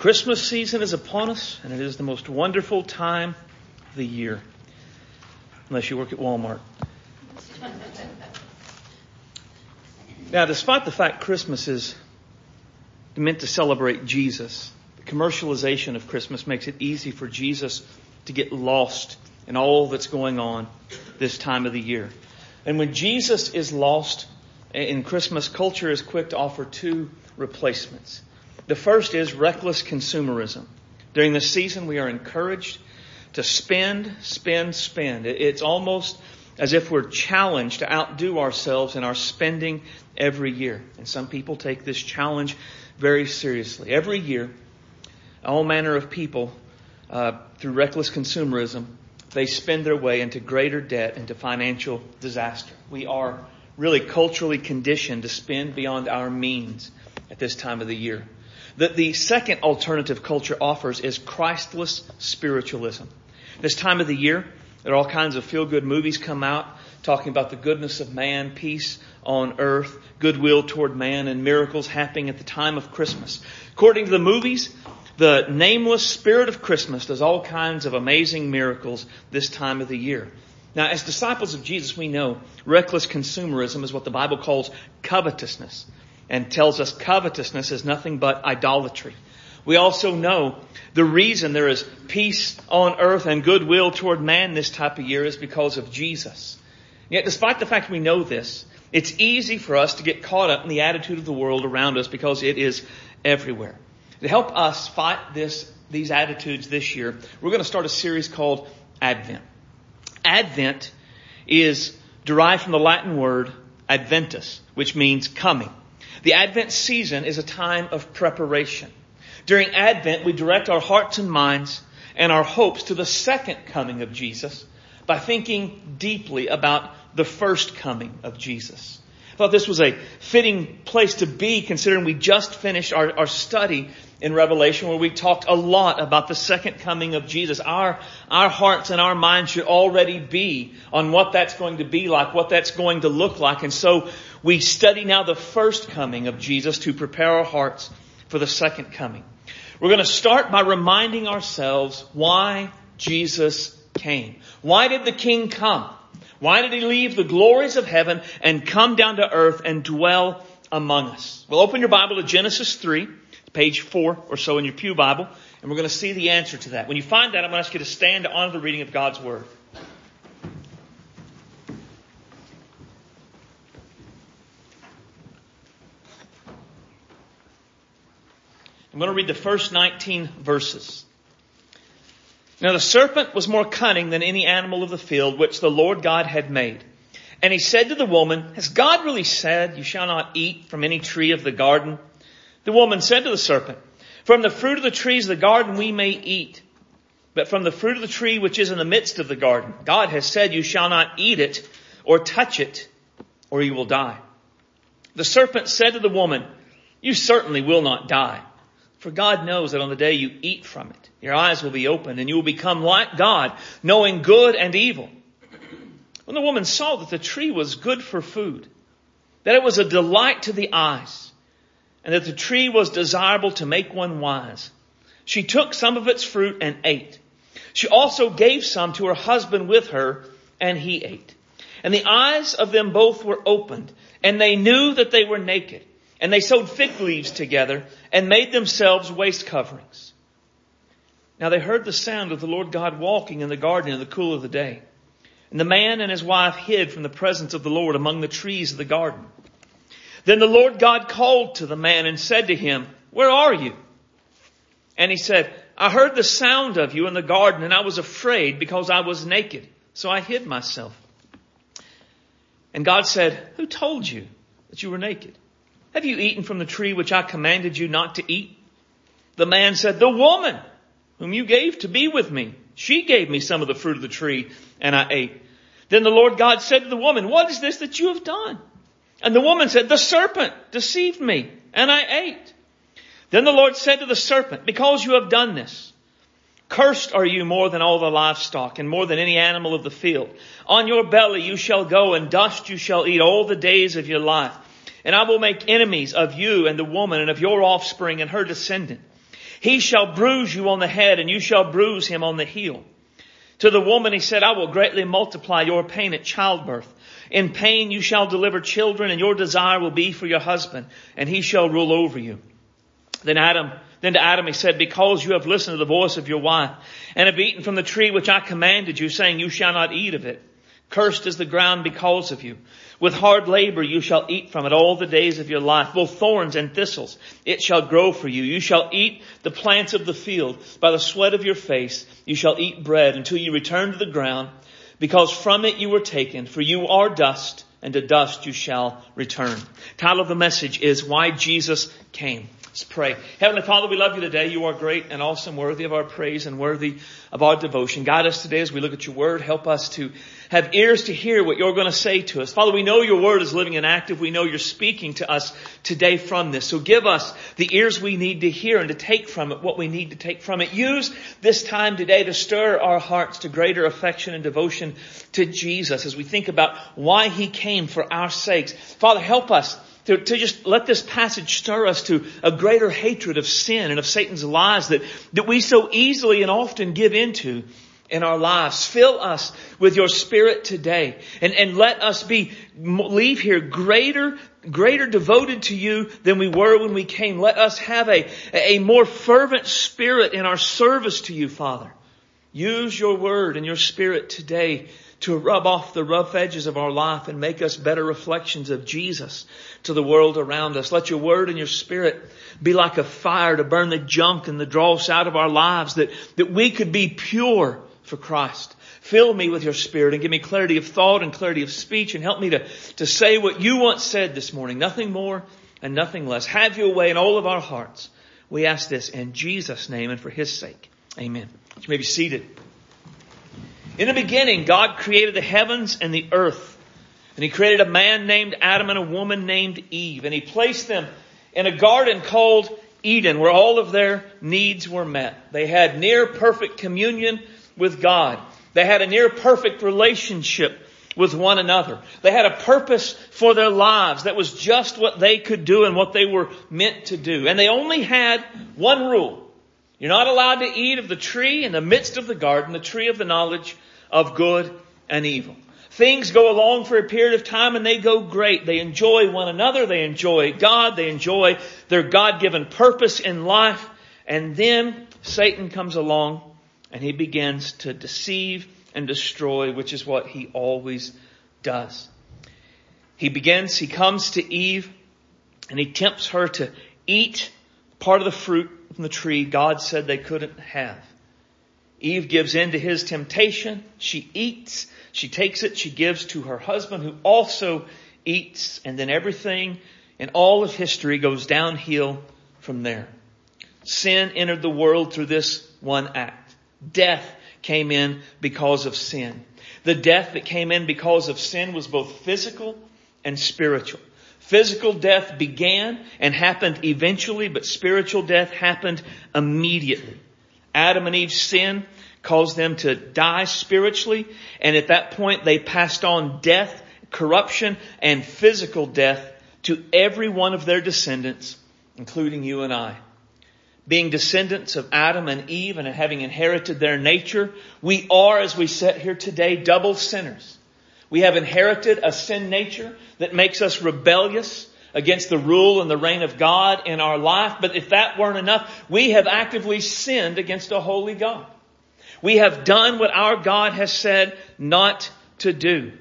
Christmas season is upon us, and it is the most wonderful time of the year. Unless you work at Walmart. Now, despite the fact Christmas is meant to celebrate Jesus, the commercialization of Christmas makes it easy for Jesus to get lost in all that's going on this time of the year. And when Jesus is lost in Christmas, culture is quick to offer two replacements. The first is reckless consumerism. During this season, we are encouraged to spend, spend, spend. It's almost as if we're challenged to outdo ourselves in our spending every year. And some people take this challenge very seriously. Every year, all manner of people, uh, through reckless consumerism, they spend their way into greater debt, into financial disaster. We are really culturally conditioned to spend beyond our means at this time of the year. That the second alternative culture offers is Christless spiritualism. This time of the year, there are all kinds of feel good movies come out talking about the goodness of man, peace on earth, goodwill toward man, and miracles happening at the time of Christmas. According to the movies, the nameless spirit of Christmas does all kinds of amazing miracles this time of the year. Now, as disciples of Jesus, we know reckless consumerism is what the Bible calls covetousness and tells us covetousness is nothing but idolatry. We also know the reason there is peace on earth and goodwill toward man this type of year is because of Jesus. Yet despite the fact we know this, it's easy for us to get caught up in the attitude of the world around us because it is everywhere. To help us fight this, these attitudes this year, we're going to start a series called Advent. Advent is derived from the Latin word adventus, which means coming. The Advent season is a time of preparation. During Advent, we direct our hearts and minds and our hopes to the second coming of Jesus by thinking deeply about the first coming of Jesus. I thought this was a fitting place to be considering we just finished our, our study in Revelation where we talked a lot about the second coming of Jesus. Our, our hearts and our minds should already be on what that's going to be like, what that's going to look like. And so we study now the first coming of Jesus to prepare our hearts for the second coming. We're going to start by reminding ourselves why Jesus came. Why did the King come? Why did he leave the glories of heaven and come down to earth and dwell among us? Well, open your Bible to Genesis 3, page 4 or so in your Pew Bible, and we're going to see the answer to that. When you find that, I'm going to ask you to stand to honor the reading of God's Word. I'm going to read the first 19 verses. Now the serpent was more cunning than any animal of the field which the Lord God had made. And he said to the woman, Has God really said, You shall not eat from any tree of the garden? The woman said to the serpent, From the fruit of the trees of the garden we may eat. But from the fruit of the tree which is in the midst of the garden, God has said, You shall not eat it or touch it, or you will die. The serpent said to the woman, You certainly will not die. For God knows that on the day you eat from it, your eyes will be opened and you will become like God, knowing good and evil. When the woman saw that the tree was good for food, that it was a delight to the eyes, and that the tree was desirable to make one wise, she took some of its fruit and ate. She also gave some to her husband with her, and he ate. And the eyes of them both were opened, and they knew that they were naked. And they sewed fig leaves together and made themselves waist coverings. Now they heard the sound of the Lord God walking in the garden in the cool of the day. And the man and his wife hid from the presence of the Lord among the trees of the garden. Then the Lord God called to the man and said to him, Where are you? And he said, I heard the sound of you in the garden and I was afraid because I was naked. So I hid myself. And God said, Who told you that you were naked? Have you eaten from the tree which I commanded you not to eat? The man said, the woman whom you gave to be with me, she gave me some of the fruit of the tree and I ate. Then the Lord God said to the woman, what is this that you have done? And the woman said, the serpent deceived me and I ate. Then the Lord said to the serpent, because you have done this, cursed are you more than all the livestock and more than any animal of the field. On your belly you shall go and dust you shall eat all the days of your life. And I will make enemies of you and the woman and of your offspring and her descendant. He shall bruise you on the head and you shall bruise him on the heel. To the woman he said, I will greatly multiply your pain at childbirth. In pain you shall deliver children and your desire will be for your husband and he shall rule over you. Then Adam, then to Adam he said, because you have listened to the voice of your wife and have eaten from the tree which I commanded you saying you shall not eat of it. Cursed is the ground because of you. With hard labor you shall eat from it all the days of your life. Both thorns and thistles it shall grow for you. You shall eat the plants of the field. By the sweat of your face you shall eat bread until you return to the ground because from it you were taken. For you are dust and to dust you shall return. Title of the message is Why Jesus Came. Let's pray. Heavenly Father, we love you today. You are great and awesome, worthy of our praise and worthy of our devotion. Guide us today as we look at your word. Help us to have ears to hear what you're going to say to us. Father, we know your word is living and active. We know you're speaking to us today from this. So give us the ears we need to hear and to take from it what we need to take from it. Use this time today to stir our hearts to greater affection and devotion to Jesus as we think about why he came for our sakes. Father, help us to, to just let this passage stir us to a greater hatred of sin and of Satan's lies that, that we so easily and often give into in our lives. Fill us with your spirit today and, and let us be, leave here greater, greater devoted to you than we were when we came. Let us have a, a more fervent spirit in our service to you, Father. Use your word and your spirit today to rub off the rough edges of our life and make us better reflections of Jesus to the world around us. Let your word and your spirit be like a fire to burn the junk and the dross out of our lives that, that we could be pure for Christ. Fill me with your spirit and give me clarity of thought and clarity of speech and help me to, to say what you once said this morning. Nothing more and nothing less. Have your way in all of our hearts. We ask this in Jesus' name and for his sake. Amen. You may be seated. In the beginning, God created the heavens and the earth. And He created a man named Adam and a woman named Eve. And He placed them in a garden called Eden where all of their needs were met. They had near perfect communion with God. They had a near perfect relationship with one another. They had a purpose for their lives that was just what they could do and what they were meant to do. And they only had one rule. You're not allowed to eat of the tree in the midst of the garden, the tree of the knowledge of good and evil. Things go along for a period of time and they go great. They enjoy one another. They enjoy God. They enjoy their God-given purpose in life. And then Satan comes along and he begins to deceive and destroy, which is what he always does. He begins, he comes to Eve and he tempts her to eat part of the fruit from the tree God said they couldn't have. Eve gives in to his temptation. She eats. She takes it. She gives to her husband who also eats. And then everything in all of history goes downhill from there. Sin entered the world through this one act. Death came in because of sin. The death that came in because of sin was both physical and spiritual. Physical death began and happened eventually, but spiritual death happened immediately. Adam and Eve's sin caused them to die spiritually, and at that point they passed on death, corruption, and physical death to every one of their descendants, including you and I. Being descendants of Adam and Eve and having inherited their nature, we are, as we sit here today, double sinners. We have inherited a sin nature that makes us rebellious, against the rule and the reign of God in our life. But if that weren't enough, we have actively sinned against a holy God. We have done what our God has said not to do.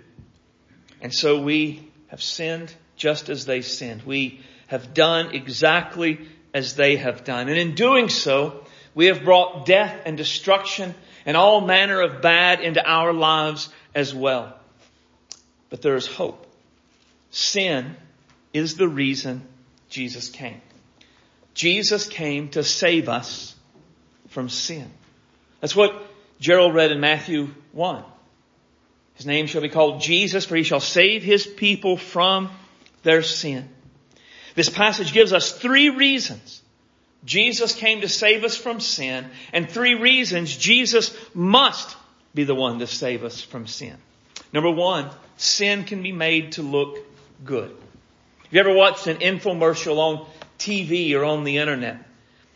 And so we have sinned just as they sinned. We have done exactly as they have done. And in doing so, we have brought death and destruction and all manner of bad into our lives as well. But there is hope. Sin is the reason Jesus came. Jesus came to save us from sin. That's what Gerald read in Matthew 1. His name shall be called Jesus, for he shall save his people from their sin. This passage gives us three reasons Jesus came to save us from sin, and three reasons Jesus must be the one to save us from sin. Number one, sin can be made to look good. Have you ever watched an infomercial on TV or on the internet?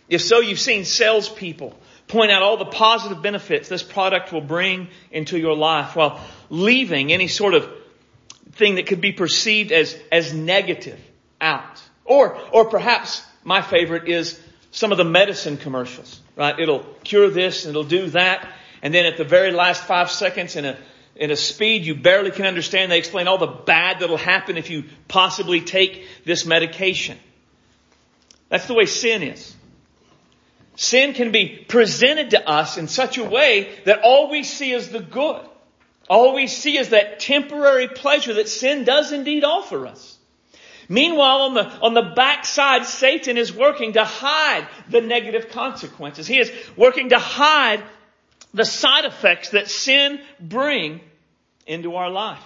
If so, you've seen salespeople point out all the positive benefits this product will bring into your life while leaving any sort of thing that could be perceived as, as negative out. Or, or perhaps my favorite is some of the medicine commercials, right? It'll cure this and it'll do that. And then at the very last five seconds in a, in a speed you barely can understand, they explain all the bad that'll happen if you possibly take this medication. That's the way sin is. Sin can be presented to us in such a way that all we see is the good. All we see is that temporary pleasure that sin does indeed offer us. Meanwhile, on the, on the backside, Satan is working to hide the negative consequences. He is working to hide the side effects that sin bring into our life.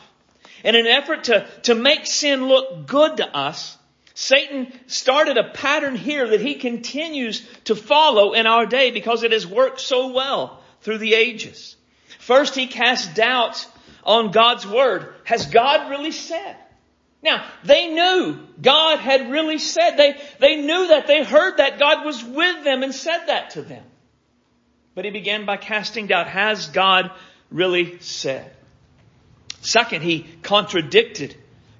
In an effort to, to make sin look good to us, Satan started a pattern here that he continues to follow in our day because it has worked so well through the ages. First, he cast doubt on God's word. Has God really said? Now, they knew God had really said. They, they knew that. They heard that God was with them and said that to them. But he began by casting doubt. Has God really said? Second, he contradicted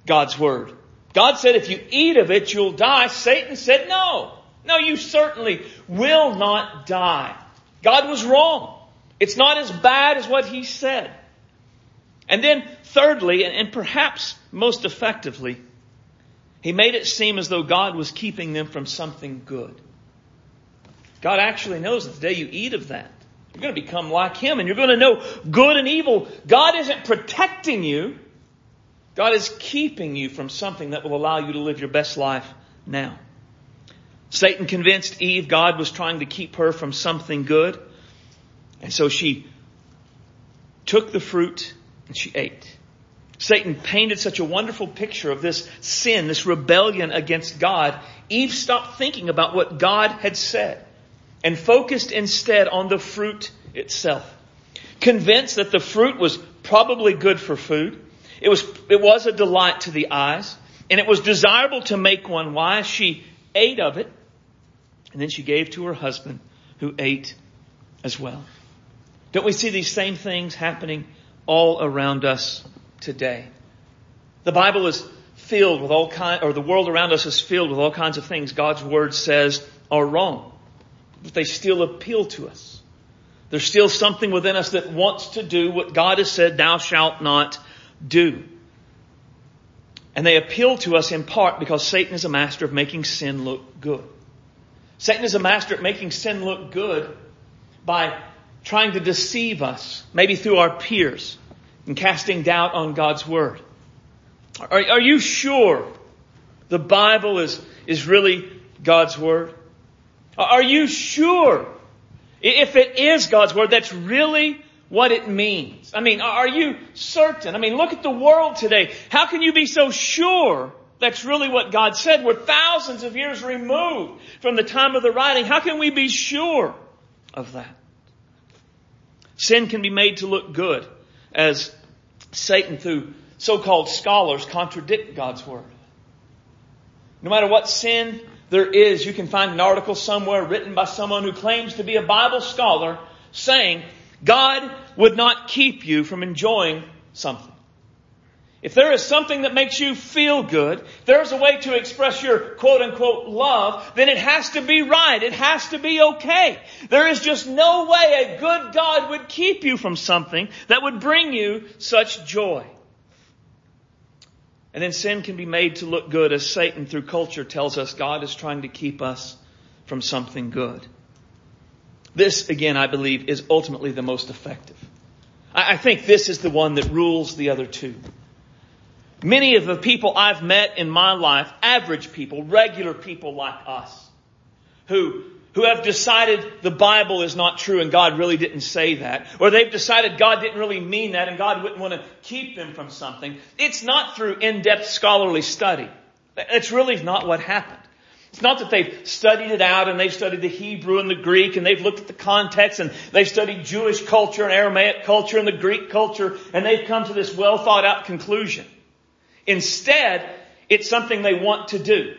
God's word. God said, if you eat of it, you'll die. Satan said, no. No, you certainly will not die. God was wrong. It's not as bad as what he said. And then thirdly, and perhaps most effectively, he made it seem as though God was keeping them from something good. God actually knows that the day you eat of that, you're going to become like Him and you're going to know good and evil. God isn't protecting you. God is keeping you from something that will allow you to live your best life now. Satan convinced Eve God was trying to keep her from something good. And so she took the fruit and she ate. Satan painted such a wonderful picture of this sin, this rebellion against God. Eve stopped thinking about what God had said and focused instead on the fruit itself. Convinced that the fruit was probably good for food, it was, it was a delight to the eyes, and it was desirable to make one wise. She ate of it, and then she gave to her husband, who ate as well. Don't we see these same things happening all around us today? The Bible is filled with all kind, or the world around us is filled with all kinds of things God's Word says are wrong, but they still appeal to us. There's still something within us that wants to do what God has said, thou shalt not do. And they appeal to us in part because Satan is a master of making sin look good. Satan is a master at making sin look good by trying to deceive us, maybe through our peers, and casting doubt on God's Word. Are, are you sure the Bible is, is really God's Word? Are you sure if it is God's Word, that's really what it means. I mean, are you certain? I mean, look at the world today. How can you be so sure that's really what God said? We're thousands of years removed from the time of the writing. How can we be sure of that? Sin can be made to look good as Satan through so-called scholars contradict God's word. No matter what sin there is, you can find an article somewhere written by someone who claims to be a Bible scholar saying God would not keep you from enjoying something. If there is something that makes you feel good, there's a way to express your quote unquote love, then it has to be right. It has to be okay. There is just no way a good God would keep you from something that would bring you such joy. And then sin can be made to look good as Satan through culture tells us God is trying to keep us from something good. This, again, I believe, is ultimately the most effective. I think this is the one that rules the other two. Many of the people I've met in my life, average people, regular people like us, who, who have decided the Bible is not true and God really didn't say that, or they've decided God didn't really mean that and God wouldn't want to keep them from something. It's not through in-depth scholarly study. It's really not what happened. It's not that they've studied it out and they've studied the Hebrew and the Greek and they've looked at the context and they've studied Jewish culture and Aramaic culture and the Greek culture and they've come to this well thought out conclusion. Instead, it's something they want to do.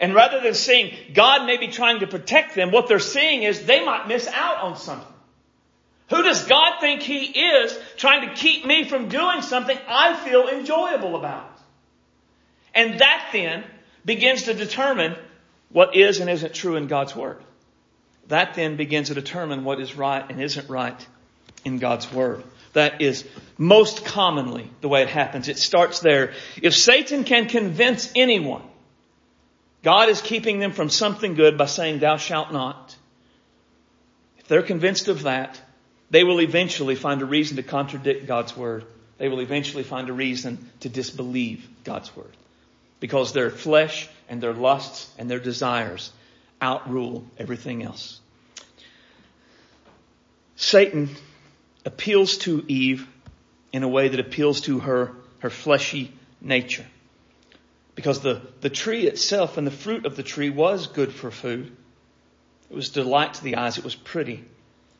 And rather than seeing God may be trying to protect them, what they're seeing is they might miss out on something. Who does God think He is trying to keep me from doing something I feel enjoyable about? And that then begins to determine what is and isn't true in God's Word. That then begins to determine what is right and isn't right in God's Word. That is most commonly the way it happens. It starts there. If Satan can convince anyone, God is keeping them from something good by saying, thou shalt not. If they're convinced of that, they will eventually find a reason to contradict God's word. They will eventually find a reason to disbelieve God's word. Because their flesh and their lusts and their desires outrule everything else. Satan appeals to Eve in a way that appeals to her, her fleshy nature. Because the, the tree itself and the fruit of the tree was good for food. It was delight to the eyes. It was pretty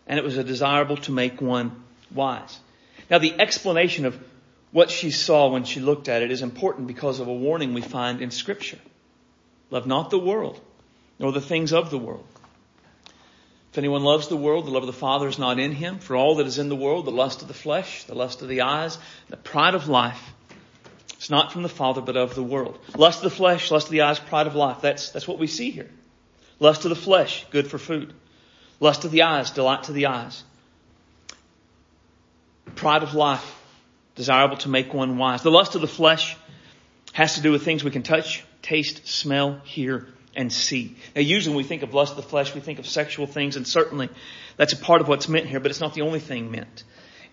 and it was a desirable to make one wise. Now the explanation of what she saw when she looked at it is important because of a warning we find in scripture. Love not the world, nor the things of the world. If anyone loves the world, the love of the Father is not in him. For all that is in the world, the lust of the flesh, the lust of the eyes, the pride of life, it's not from the Father, but of the world. Lust of the flesh, lust of the eyes, pride of life. That's, that's what we see here. Lust of the flesh, good for food. Lust of the eyes, delight to the eyes. Pride of life, desirable to make one wise. The lust of the flesh has to do with things we can touch, taste, smell, hear, and see. Now usually when we think of lust of the flesh, we think of sexual things, and certainly that's a part of what's meant here, but it's not the only thing meant.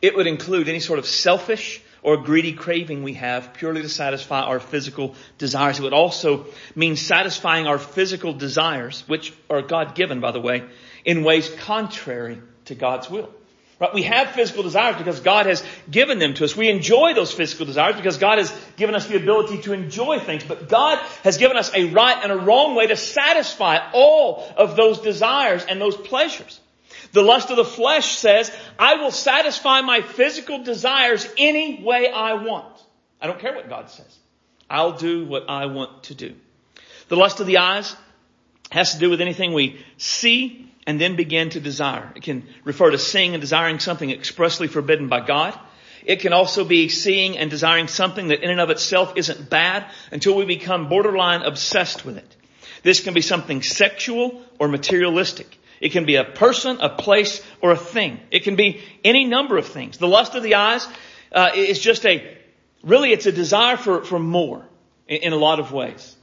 It would include any sort of selfish or greedy craving we have purely to satisfy our physical desires. It would also mean satisfying our physical desires, which are God given, by the way, in ways contrary to God's will. Right? We have physical desires because God has given them to us. We enjoy those physical desires because God has given us the ability to enjoy things. But God has given us a right and a wrong way to satisfy all of those desires and those pleasures. The lust of the flesh says, I will satisfy my physical desires any way I want. I don't care what God says. I'll do what I want to do. The lust of the eyes has to do with anything we see and then begin to desire. It can refer to seeing and desiring something expressly forbidden by God. It can also be seeing and desiring something that in and of itself isn't bad until we become borderline obsessed with it. This can be something sexual or materialistic. It can be a person, a place, or a thing. It can be any number of things. The lust of the eyes uh, is just a, really it's a desire for, for more in, in a lot of ways.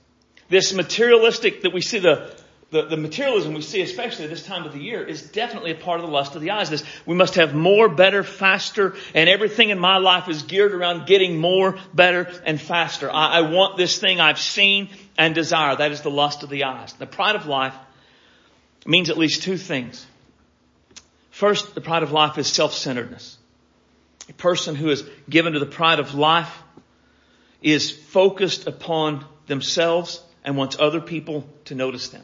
This materialistic that we see the, the, the materialism we see, especially this time of the year, is definitely a part of the lust of the eyes. This, we must have more, better, faster, and everything in my life is geared around getting more, better, and faster. I, I want this thing I've seen and desire. That is the lust of the eyes. The pride of life means at least two things. First, the pride of life is self-centeredness. A person who is given to the pride of life is focused upon themselves and wants other people to notice them.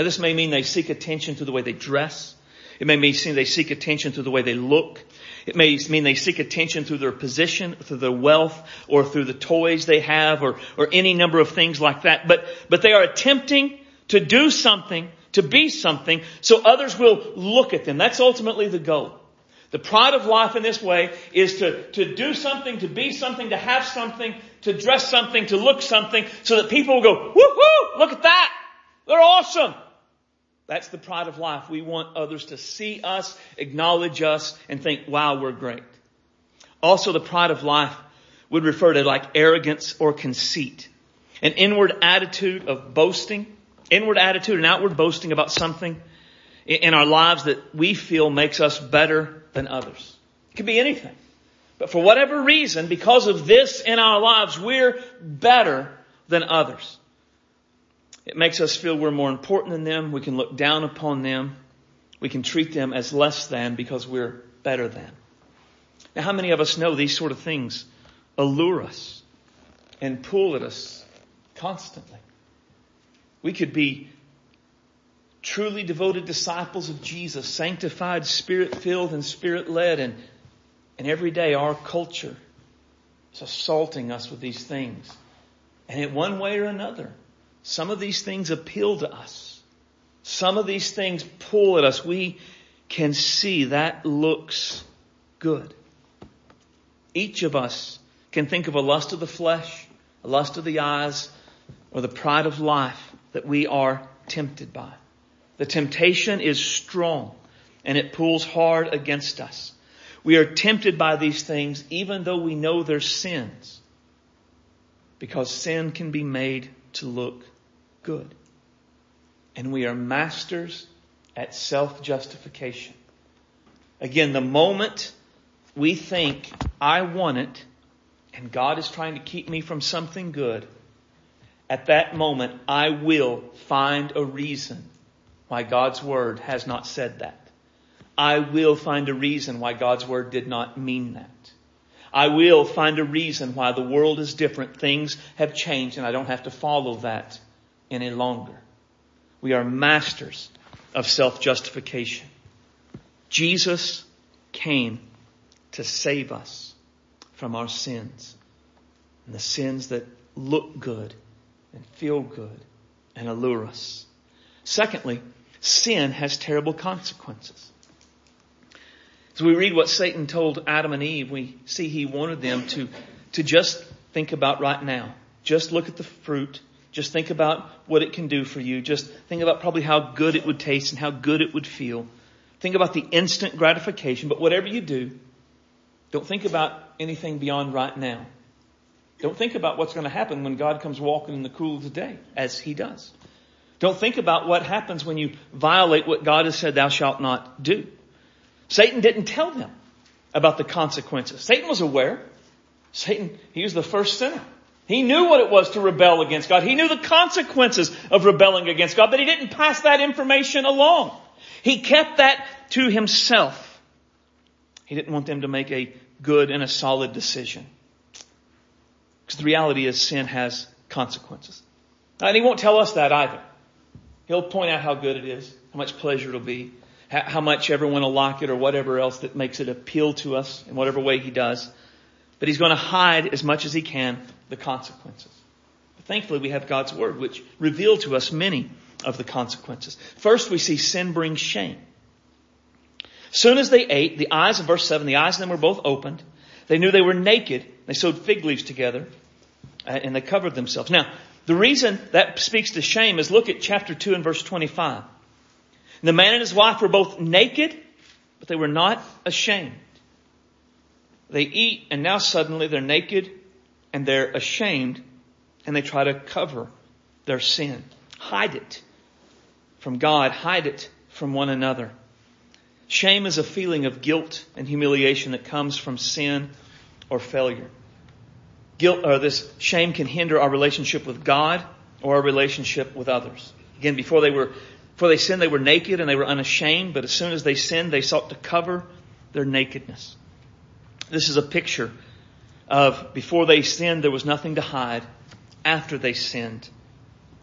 Now this may mean they seek attention through the way they dress. It may mean they seek attention through the way they look. It may mean they seek attention through their position, through their wealth, or through the toys they have, or, or any number of things like that. But, but they are attempting to do something, to be something, so others will look at them. That's ultimately the goal. The pride of life in this way is to, to do something, to be something, to have something, to dress something, to look something, so that people will go, woohoo, look at that! They're awesome. That's the pride of life. We want others to see us, acknowledge us, and think, wow, we're great. Also, the pride of life would refer to like arrogance or conceit. An inward attitude of boasting, inward attitude and outward boasting about something in our lives that we feel makes us better than others. It could be anything. But for whatever reason, because of this in our lives, we're better than others. It makes us feel we're more important than them. We can look down upon them. We can treat them as less than because we're better than. Now, how many of us know these sort of things allure us and pull at us constantly? We could be truly devoted disciples of Jesus, sanctified, spirit filled, and spirit led, and, and every day our culture is assaulting us with these things. And in one way or another, some of these things appeal to us. Some of these things pull at us. We can see that looks good. Each of us can think of a lust of the flesh, a lust of the eyes, or the pride of life that we are tempted by. The temptation is strong and it pulls hard against us. We are tempted by these things even though we know they're sins because sin can be made to look good. And we are masters at self-justification. Again, the moment we think, I want it, and God is trying to keep me from something good, at that moment, I will find a reason why God's Word has not said that. I will find a reason why God's Word did not mean that. I will find a reason why the world is different. Things have changed and I don't have to follow that any longer. We are masters of self-justification. Jesus came to save us from our sins and the sins that look good and feel good and allure us. Secondly, sin has terrible consequences. As we read what Satan told Adam and Eve, we see he wanted them to, to just think about right now. Just look at the fruit. Just think about what it can do for you. Just think about probably how good it would taste and how good it would feel. Think about the instant gratification, but whatever you do, don't think about anything beyond right now. Don't think about what's going to happen when God comes walking in the cool of the day, as He does. Don't think about what happens when you violate what God has said thou shalt not do. Satan didn't tell them about the consequences. Satan was aware. Satan, he was the first sinner. He knew what it was to rebel against God. He knew the consequences of rebelling against God, but he didn't pass that information along. He kept that to himself. He didn't want them to make a good and a solid decision. Because the reality is sin has consequences. And he won't tell us that either. He'll point out how good it is, how much pleasure it'll be, how much everyone will like it or whatever else that makes it appeal to us in whatever way he does. But he's going to hide as much as he can the consequences. But thankfully we have God's word which reveal to us many of the consequences. First we see sin brings shame. Soon as they ate, the eyes of verse 7, the eyes of them were both opened. They knew they were naked. They sewed fig leaves together uh, and they covered themselves. Now, the reason that speaks to shame is look at chapter 2 and verse 25. The man and his wife were both naked, but they were not ashamed. They eat and now suddenly they're naked and they're ashamed and they try to cover their sin. Hide it from God. Hide it from one another. Shame is a feeling of guilt and humiliation that comes from sin or failure. Guilt or this shame can hinder our relationship with God or our relationship with others. Again, before they were, before they sinned, they were naked and they were unashamed, but as soon as they sinned, they sought to cover their nakedness. This is a picture of before they sinned, there was nothing to hide. After they sinned,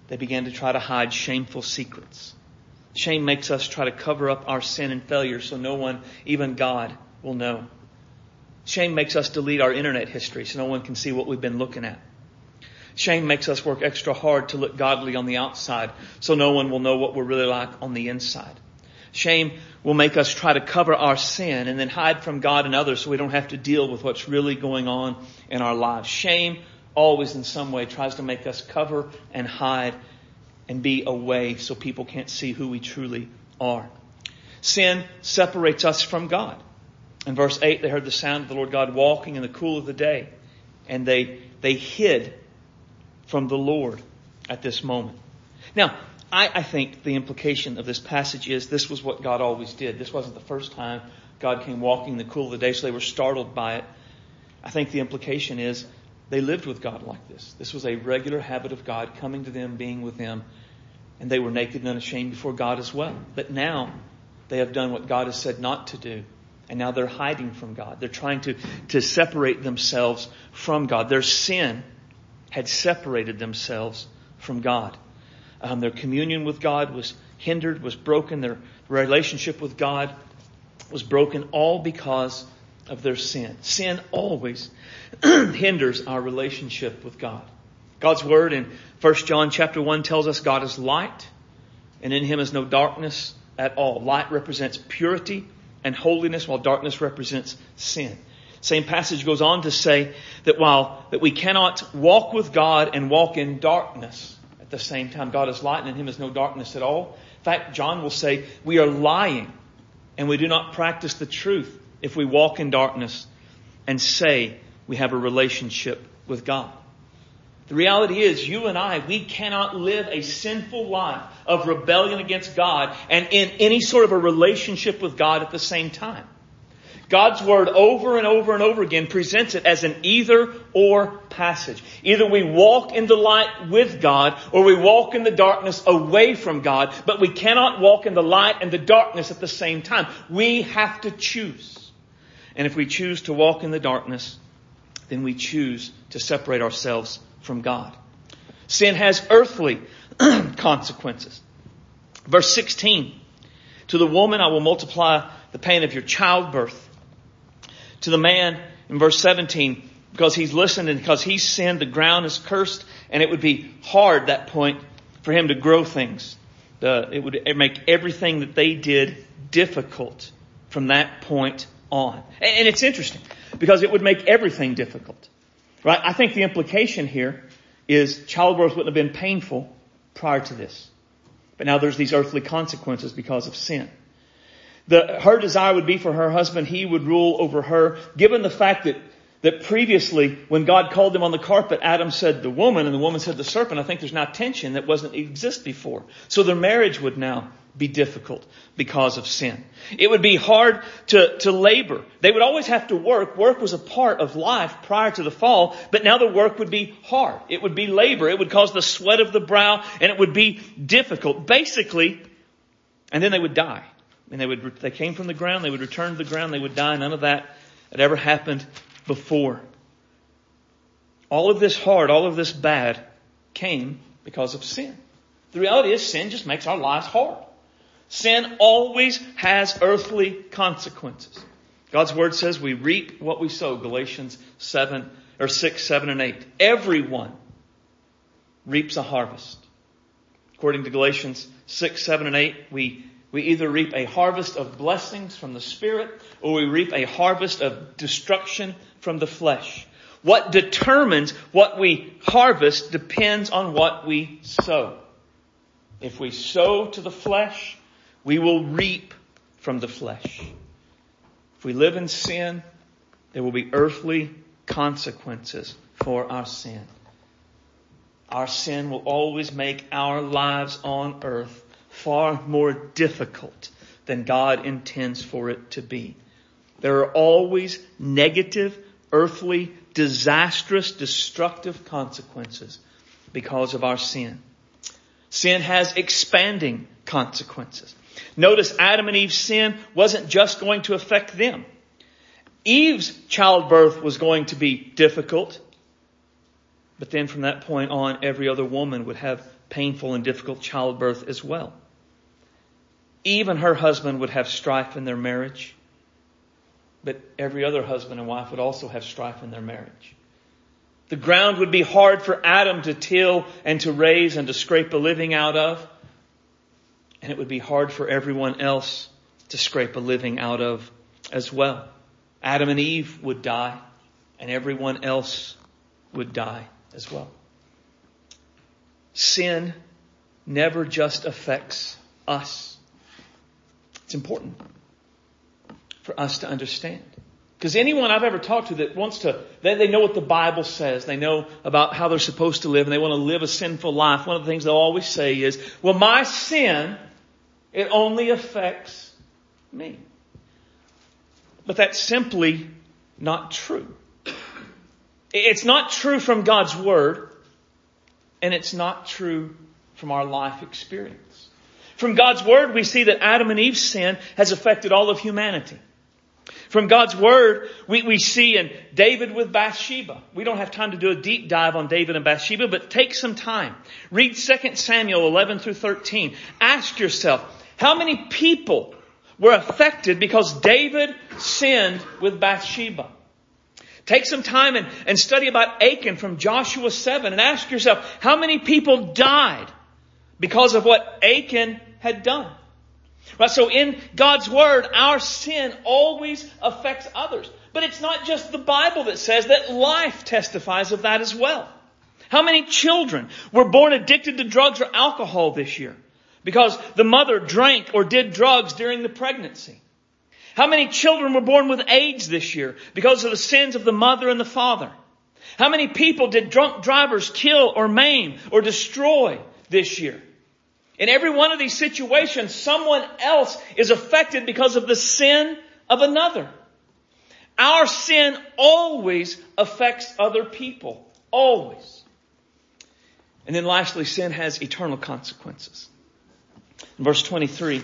they began to try to hide shameful secrets. Shame makes us try to cover up our sin and failure so no one, even God, will know. Shame makes us delete our internet history so no one can see what we've been looking at. Shame makes us work extra hard to look godly on the outside so no one will know what we're really like on the inside. Shame will make us try to cover our sin and then hide from God and others so we don't have to deal with what's really going on in our lives. Shame always in some way tries to make us cover and hide and be away so people can't see who we truly are. Sin separates us from God. In verse 8, they heard the sound of the Lord God walking in the cool of the day, and they, they hid from the Lord at this moment. Now, I, I think the implication of this passage is this was what God always did. This wasn't the first time God came walking in the cool of the day, so they were startled by it. I think the implication is they lived with God like this. This was a regular habit of God coming to them, being with them, and they were naked and unashamed before God as well. But now they have done what God has said not to do. And now they're hiding from God. They're trying to, to separate themselves from God. Their sin had separated themselves from God. Um, their communion with God was hindered, was broken. Their relationship with God was broken all because of their sin. Sin always hinders our relationship with God. God's word in 1 John chapter 1 tells us God is light and in him is no darkness at all. Light represents purity and holiness while darkness represents sin. Same passage goes on to say that while that we cannot walk with God and walk in darkness at the same time. God is light and in him is no darkness at all. In fact, John will say we are lying and we do not practice the truth if we walk in darkness and say we have a relationship with God. The reality is, you and I, we cannot live a sinful life of rebellion against God and in any sort of a relationship with God at the same time. God's Word over and over and over again presents it as an either or passage. Either we walk in the light with God or we walk in the darkness away from God, but we cannot walk in the light and the darkness at the same time. We have to choose. And if we choose to walk in the darkness, then we choose to separate ourselves from God. Sin has earthly consequences. Verse 16. To the woman I will multiply the pain of your childbirth. To the man in verse 17, because he's listened and because he's sinned, the ground is cursed, and it would be hard that point for him to grow things. The, it would make everything that they did difficult from that point on. And it's interesting because it would make everything difficult. Right? I think the implication here is childbirth wouldn't have been painful prior to this. But now there's these earthly consequences because of sin. The, her desire would be for her husband, he would rule over her, given the fact that, that previously, when God called them on the carpet, Adam said the woman and the woman said the serpent. I think there's now tension that wasn't exist before. So their marriage would now be difficult because of sin. It would be hard to, to labor. They would always have to work. Work was a part of life prior to the fall, but now the work would be hard. It would be labor. It would cause the sweat of the brow and it would be difficult. Basically, and then they would die. And they would, they came from the ground, they would return to the ground, they would die. None of that had ever happened before. All of this hard, all of this bad came because of sin. The reality is sin just makes our lives hard. Sin always has earthly consequences. God's word says we reap what we sow, Galatians 7 or 6, 7 and 8. Everyone reaps a harvest. According to Galatians 6, 7 and 8, we, we either reap a harvest of blessings from the Spirit or we reap a harvest of destruction from the flesh. What determines what we harvest depends on what we sow. If we sow to the flesh, we will reap from the flesh. If we live in sin, there will be earthly consequences for our sin. Our sin will always make our lives on earth far more difficult than God intends for it to be. There are always negative, earthly, disastrous, destructive consequences because of our sin. Sin has expanding consequences. Notice Adam and Eve's sin wasn't just going to affect them. Eve's childbirth was going to be difficult. But then from that point on, every other woman would have painful and difficult childbirth as well. Even her husband would have strife in their marriage. But every other husband and wife would also have strife in their marriage. The ground would be hard for Adam to till and to raise and to scrape a living out of and it would be hard for everyone else to scrape a living out of as well. Adam and Eve would die, and everyone else would die as well. Sin never just affects us. It's important for us to understand. Because anyone I've ever talked to that wants to, they, they know what the Bible says. They know about how they're supposed to live and they want to live a sinful life. One of the things they'll always say is, well, my sin it only affects me. But that's simply not true. It's not true from God's Word, and it's not true from our life experience. From God's Word, we see that Adam and Eve's sin has affected all of humanity. From God's Word, we, we see in David with Bathsheba. We don't have time to do a deep dive on David and Bathsheba, but take some time. Read 2 Samuel 11 through 13. Ask yourself, how many people were affected because David sinned with Bathsheba? Take some time and, and study about Achan from Joshua 7 and ask yourself, how many people died because of what Achan had done? Right, so in God's Word, our sin always affects others. But it's not just the Bible that says that life testifies of that as well. How many children were born addicted to drugs or alcohol this year? Because the mother drank or did drugs during the pregnancy. How many children were born with AIDS this year because of the sins of the mother and the father? How many people did drunk drivers kill or maim or destroy this year? In every one of these situations, someone else is affected because of the sin of another. Our sin always affects other people. Always. And then lastly, sin has eternal consequences. In verse 23,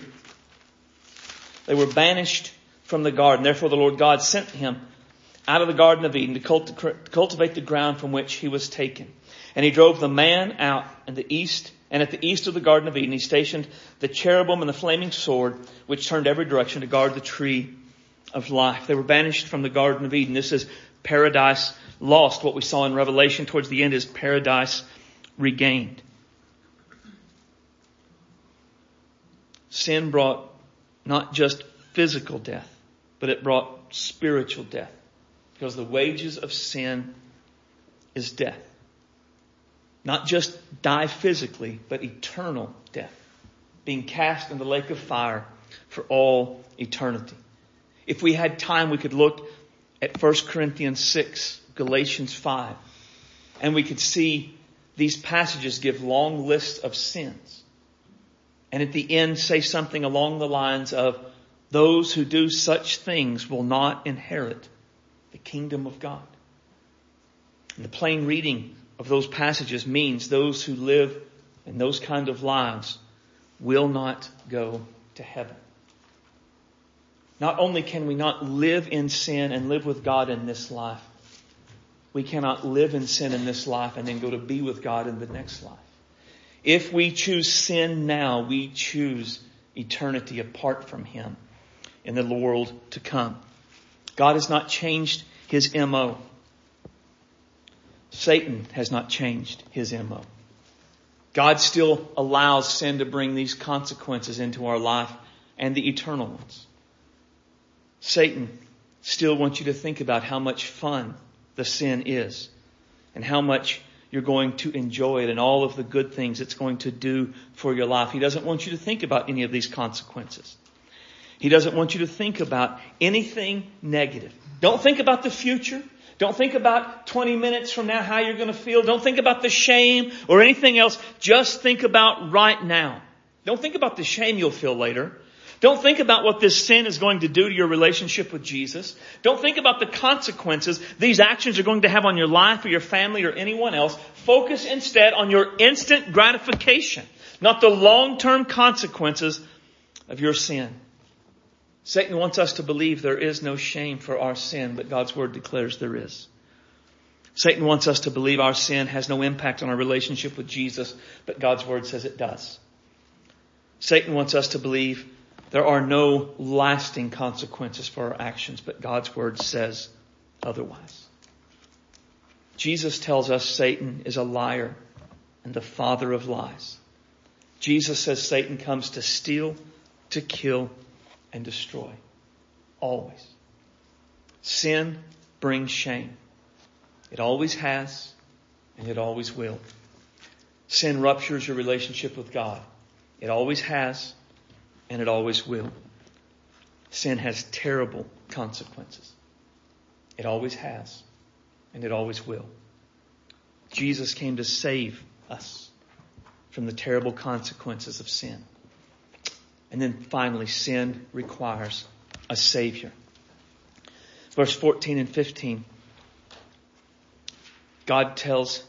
they were banished from the garden. Therefore the Lord God sent him out of the Garden of Eden to cultivate the ground from which he was taken. And he drove the man out in the east, and at the east of the Garden of Eden he stationed the cherubim and the flaming sword, which turned every direction to guard the tree of life. They were banished from the Garden of Eden. This is paradise lost. What we saw in Revelation towards the end is paradise regained. Sin brought not just physical death, but it brought spiritual death. Because the wages of sin is death. Not just die physically, but eternal death. Being cast in the lake of fire for all eternity. If we had time, we could look at 1 Corinthians 6, Galatians 5, and we could see these passages give long lists of sins. And at the end say something along the lines of, those who do such things will not inherit the kingdom of God. And the plain reading of those passages means those who live in those kind of lives will not go to heaven. Not only can we not live in sin and live with God in this life, we cannot live in sin in this life and then go to be with God in the next life. If we choose sin now, we choose eternity apart from Him in the world to come. God has not changed His MO. Satan has not changed his MO. God still allows sin to bring these consequences into our life and the eternal ones. Satan still wants you to think about how much fun the sin is and how much you're going to enjoy it and all of the good things it's going to do for your life. He doesn't want you to think about any of these consequences. He doesn't want you to think about anything negative. Don't think about the future. Don't think about 20 minutes from now how you're going to feel. Don't think about the shame or anything else. Just think about right now. Don't think about the shame you'll feel later. Don't think about what this sin is going to do to your relationship with Jesus. Don't think about the consequences these actions are going to have on your life or your family or anyone else. Focus instead on your instant gratification, not the long-term consequences of your sin. Satan wants us to believe there is no shame for our sin, but God's word declares there is. Satan wants us to believe our sin has no impact on our relationship with Jesus, but God's word says it does. Satan wants us to believe there are no lasting consequences for our actions, but God's word says otherwise. Jesus tells us Satan is a liar and the father of lies. Jesus says Satan comes to steal, to kill, and destroy. Always. Sin brings shame. It always has, and it always will. Sin ruptures your relationship with God. It always has, and it always will. Sin has terrible consequences. It always has, and it always will. Jesus came to save us from the terrible consequences of sin. And then finally, sin requires a Savior. Verse 14 and 15. God tells,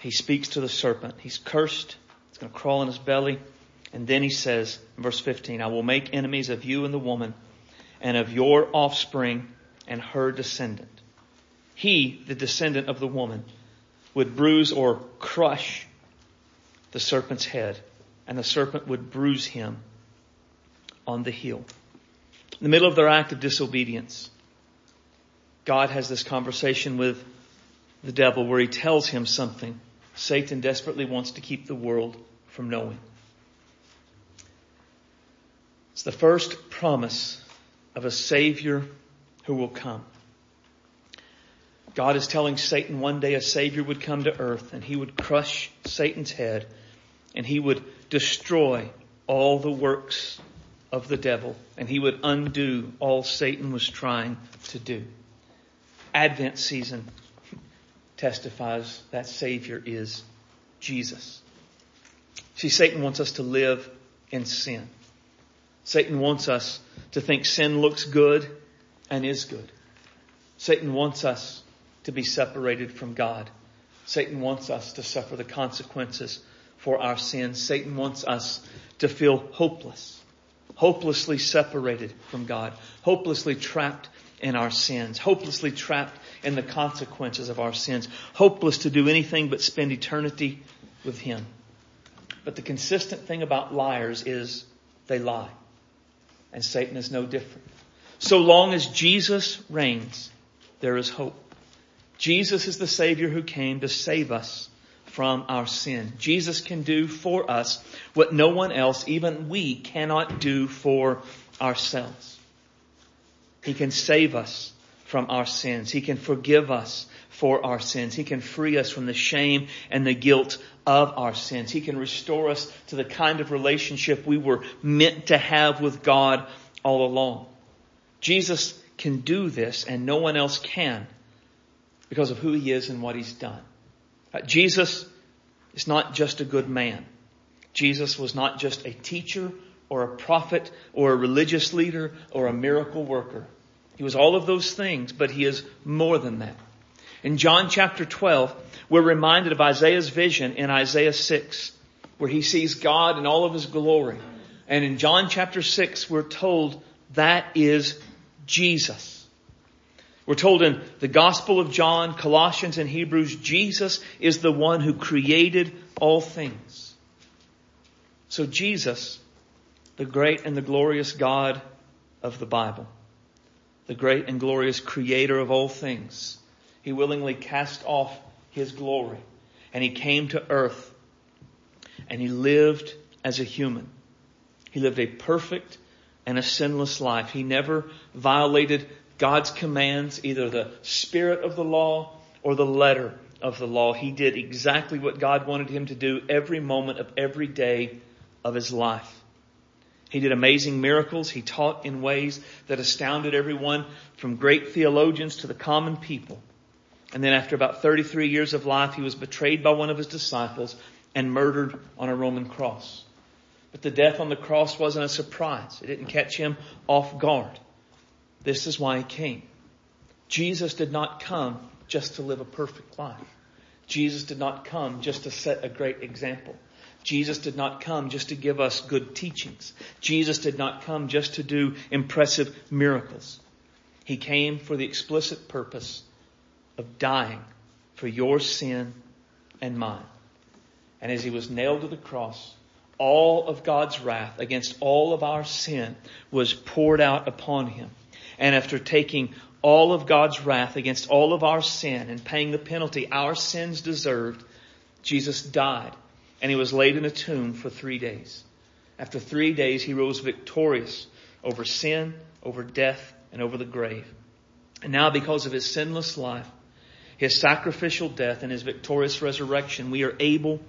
He speaks to the serpent. He's cursed. It's going to crawl in his belly. And then he says, verse 15, I will make enemies of you and the woman, and of your offspring and her descendant. He, the descendant of the woman, would bruise or crush the serpent's head, and the serpent would bruise him on the heel. In the middle of their act of disobedience, God has this conversation with the devil where he tells him something Satan desperately wants to keep the world from knowing. It's the first promise of a Savior who will come. God is telling Satan one day a Savior would come to earth and he would crush Satan's head and he would destroy all the works of the devil and he would undo all Satan was trying to do. Advent season testifies that Savior is Jesus. See, Satan wants us to live in sin. Satan wants us to think sin looks good and is good. Satan wants us to be separated from God. Satan wants us to suffer the consequences for our sins. Satan wants us to feel hopeless, hopelessly separated from God, hopelessly trapped in our sins, hopelessly trapped in the consequences of our sins, hopeless to do anything but spend eternity with Him. But the consistent thing about liars is they lie. And Satan is no different. So long as Jesus reigns, there is hope. Jesus is the Savior who came to save us from our sin. Jesus can do for us what no one else, even we, cannot do for ourselves. He can save us from our sins. He can forgive us for our sins. He can free us from the shame and the guilt of our sins. He can restore us to the kind of relationship we were meant to have with God all along. Jesus can do this and no one else can because of who he is and what he's done. Uh, Jesus is not just a good man. Jesus was not just a teacher or a prophet or a religious leader or a miracle worker. He was all of those things, but he is more than that. In John chapter 12, we're reminded of Isaiah's vision in Isaiah 6, where he sees God in all of his glory. And in John chapter 6, we're told that is Jesus. We're told in the Gospel of John, Colossians, and Hebrews, Jesus is the one who created all things. So Jesus, the great and the glorious God of the Bible, the great and glorious creator of all things, he willingly cast off his glory and he came to earth and he lived as a human. He lived a perfect and a sinless life. He never violated God's commands, either the spirit of the law or the letter of the law. He did exactly what God wanted him to do every moment of every day of his life. He did amazing miracles. He taught in ways that astounded everyone from great theologians to the common people. And then after about 33 years of life, he was betrayed by one of his disciples and murdered on a Roman cross. But the death on the cross wasn't a surprise. It didn't catch him off guard. This is why he came. Jesus did not come just to live a perfect life. Jesus did not come just to set a great example. Jesus did not come just to give us good teachings. Jesus did not come just to do impressive miracles. He came for the explicit purpose of dying for your sin and mine. And as he was nailed to the cross, all of God's wrath against all of our sin was poured out upon him. And after taking all of God's wrath against all of our sin and paying the penalty our sins deserved, Jesus died and he was laid in a tomb for three days. After three days, he rose victorious over sin, over death, and over the grave. And now because of his sinless life, his sacrificial death and his victorious resurrection, we are able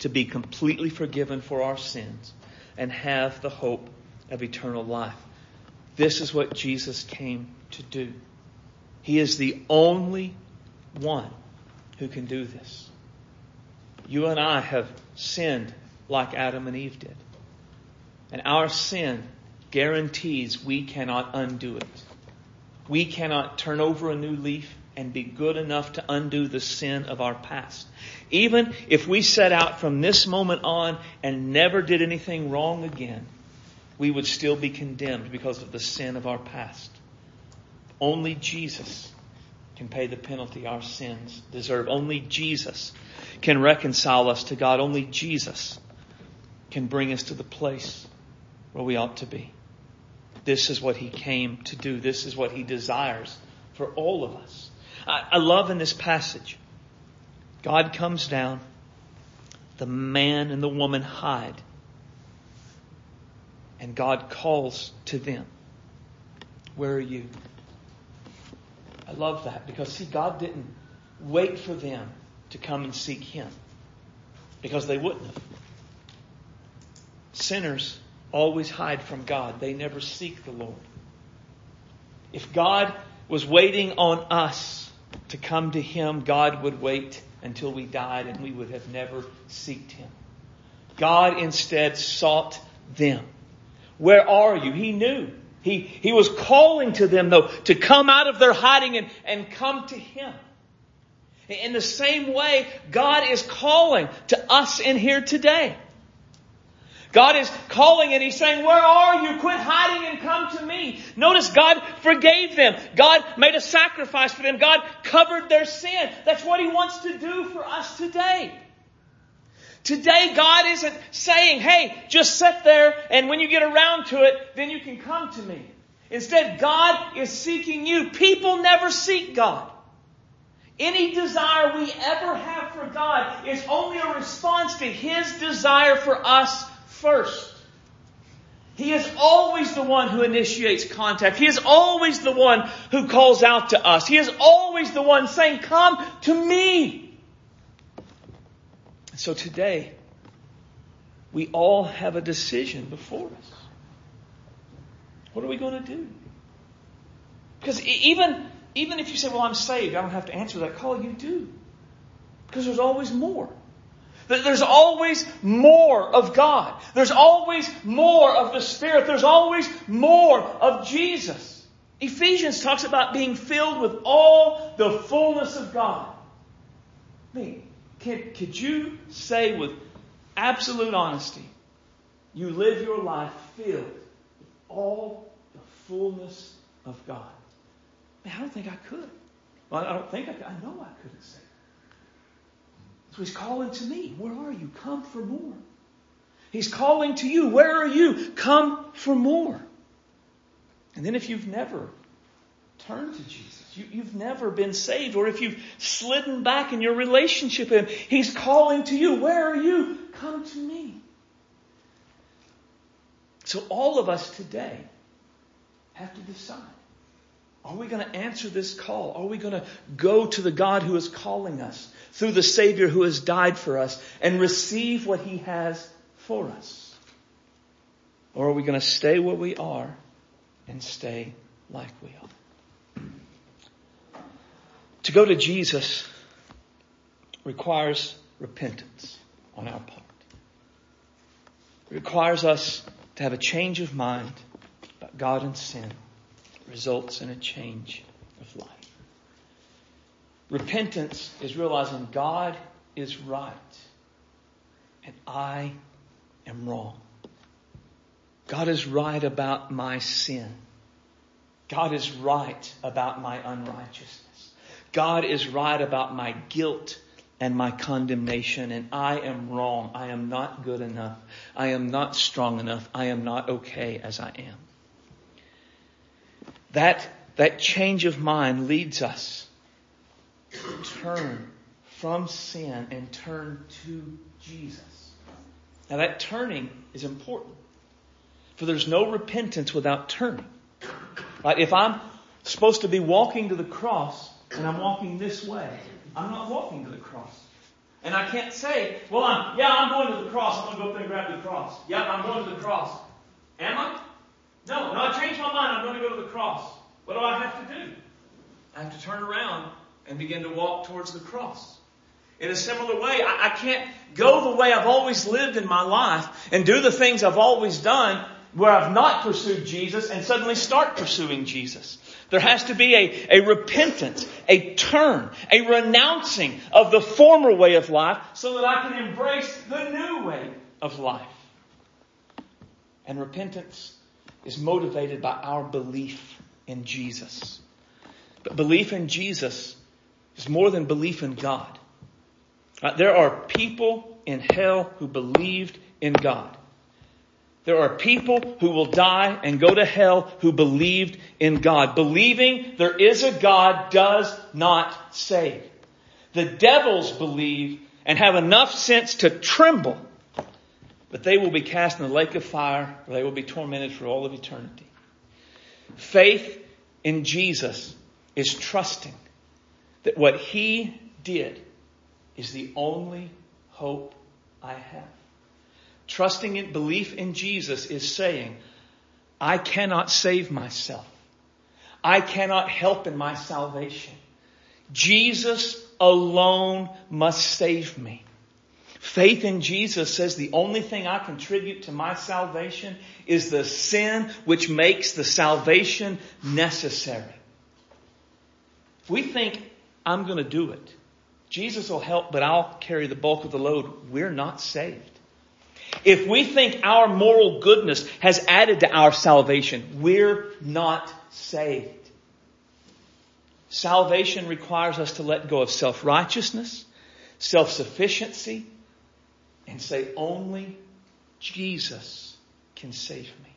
to be completely forgiven for our sins and have the hope of eternal life. This is what Jesus came to do. He is the only one who can do this. You and I have sinned like Adam and Eve did. And our sin guarantees we cannot undo it. We cannot turn over a new leaf and be good enough to undo the sin of our past. Even if we set out from this moment on and never did anything wrong again, we would still be condemned because of the sin of our past. Only Jesus can pay the penalty our sins deserve. Only Jesus can reconcile us to God. Only Jesus can bring us to the place where we ought to be. This is what he came to do. This is what he desires for all of us. I, I love in this passage, God comes down, the man and the woman hide, and God calls to them. Where are you? I love that because see, God didn't wait for them to come and seek Him because they wouldn't have. Sinners always hide from God. They never seek the Lord. If God was waiting on us to come to Him, God would wait until we died and we would have never sought Him. God instead sought them. Where are you? He knew. He, he was calling to them though to come out of their hiding and, and come to Him. In the same way, God is calling to us in here today. God is calling and He's saying, where are you? Quit hiding and come to me. Notice God forgave them. God made a sacrifice for them. God covered their sin. That's what He wants to do for us today. Today God isn't saying, hey, just sit there and when you get around to it, then you can come to me. Instead, God is seeking you. People never seek God. Any desire we ever have for God is only a response to His desire for us first. He is always the one who initiates contact. He is always the one who calls out to us. He is always the one saying, come to me. So today, we all have a decision before us. What are we going to do? Because even, even if you say, well, I'm saved, I don't have to answer that call, you do. Because there's always more. There's always more of God. There's always more of the Spirit. There's always more of Jesus. Ephesians talks about being filled with all the fullness of God. Mean, could, could you say with absolute honesty, you live your life filled with all the fullness of God? Man, I don't think I could. Well, I don't think I could. I know I couldn't say so he's calling to me. Where are you? Come for more. He's calling to you. Where are you? Come for more. And then if you've never turned to Jesus, you, have never been saved, or if you've slidden back in your relationship with Him, He's calling to you. Where are you? Come to me. So all of us today have to decide. Are we going to answer this call? Are we going to go to the God who is calling us through the Savior who has died for us and receive what He has for us? Or are we going to stay where we are and stay like we are? To go to Jesus requires repentance on our part. It requires us to have a change of mind about God and sin results in a change of life. Repentance is realizing God is right and I am wrong. God is right about my sin. God is right about my unrighteousness. God is right about my guilt and my condemnation and I am wrong. I am not good enough. I am not strong enough. I am not okay as I am. That, that change of mind leads us to turn from sin and turn to Jesus. Now that turning is important. For there's no repentance without turning. Right? If I'm supposed to be walking to the cross and I'm walking this way, I'm not walking to the cross. And I can't say, well, I'm, yeah, I'm going to the cross. I'm going to go up there and grab the cross. Yeah, I'm going to the cross. Am I? No, no, I changed my mind. I'm going to go to the cross. What do I have to do? I have to turn around and begin to walk towards the cross. In a similar way, I, I can't go the way I've always lived in my life and do the things I've always done where I've not pursued Jesus and suddenly start pursuing Jesus. There has to be a, a repentance, a turn, a renouncing of the former way of life so that I can embrace the new way of life. And repentance is motivated by our belief in Jesus. But belief in Jesus is more than belief in God. Uh, there are people in hell who believed in God. There are people who will die and go to hell who believed in God. Believing there is a God does not save. The devils believe and have enough sense to tremble, but they will be cast in the lake of fire where they will be tormented for all of eternity. Faith in Jesus is trusting that what he did is the only hope I have. Trusting in belief in Jesus is saying, I cannot save myself. I cannot help in my salvation. Jesus alone must save me. Faith in Jesus says the only thing I contribute to my salvation is the sin which makes the salvation necessary. If we think I'm going to do it, Jesus will help, but I'll carry the bulk of the load. We're not saved. If we think our moral goodness has added to our salvation, we're not saved. Salvation requires us to let go of self-righteousness, self-sufficiency, and say only Jesus can save me.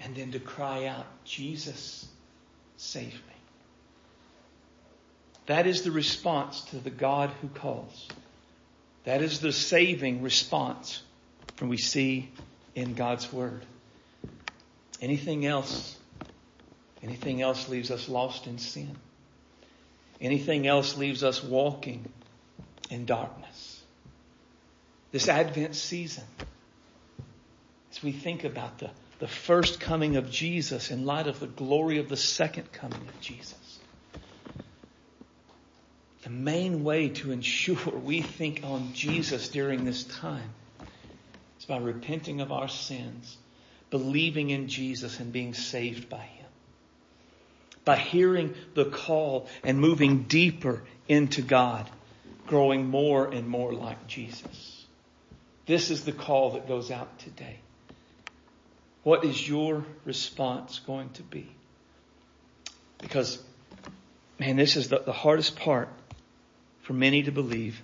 And then to cry out, Jesus, save me. That is the response to the God who calls. That is the saving response from we see in God's Word. Anything else, anything else leaves us lost in sin. Anything else leaves us walking in darkness. This Advent season, as we think about the, the first coming of Jesus in light of the glory of the second coming of Jesus, the main way to ensure we think on Jesus during this time is by repenting of our sins, believing in Jesus and being saved by Him. By hearing the call and moving deeper into God, growing more and more like Jesus. This is the call that goes out today. What is your response going to be? Because, man, this is the, the hardest part for many to believe,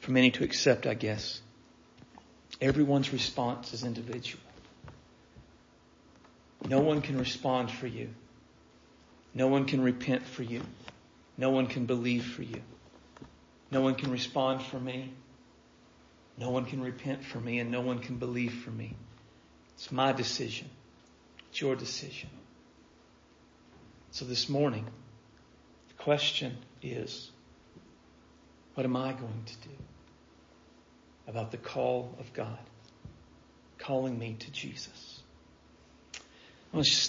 for many to accept, I guess. Everyone's response is individual. No one can respond for you. No one can repent for you. No one can believe for you. No one can respond for me. No one can repent for me and no one can believe for me. It's my decision. It's your decision. So this morning, the question is, what am I going to do about the call of God calling me to Jesus?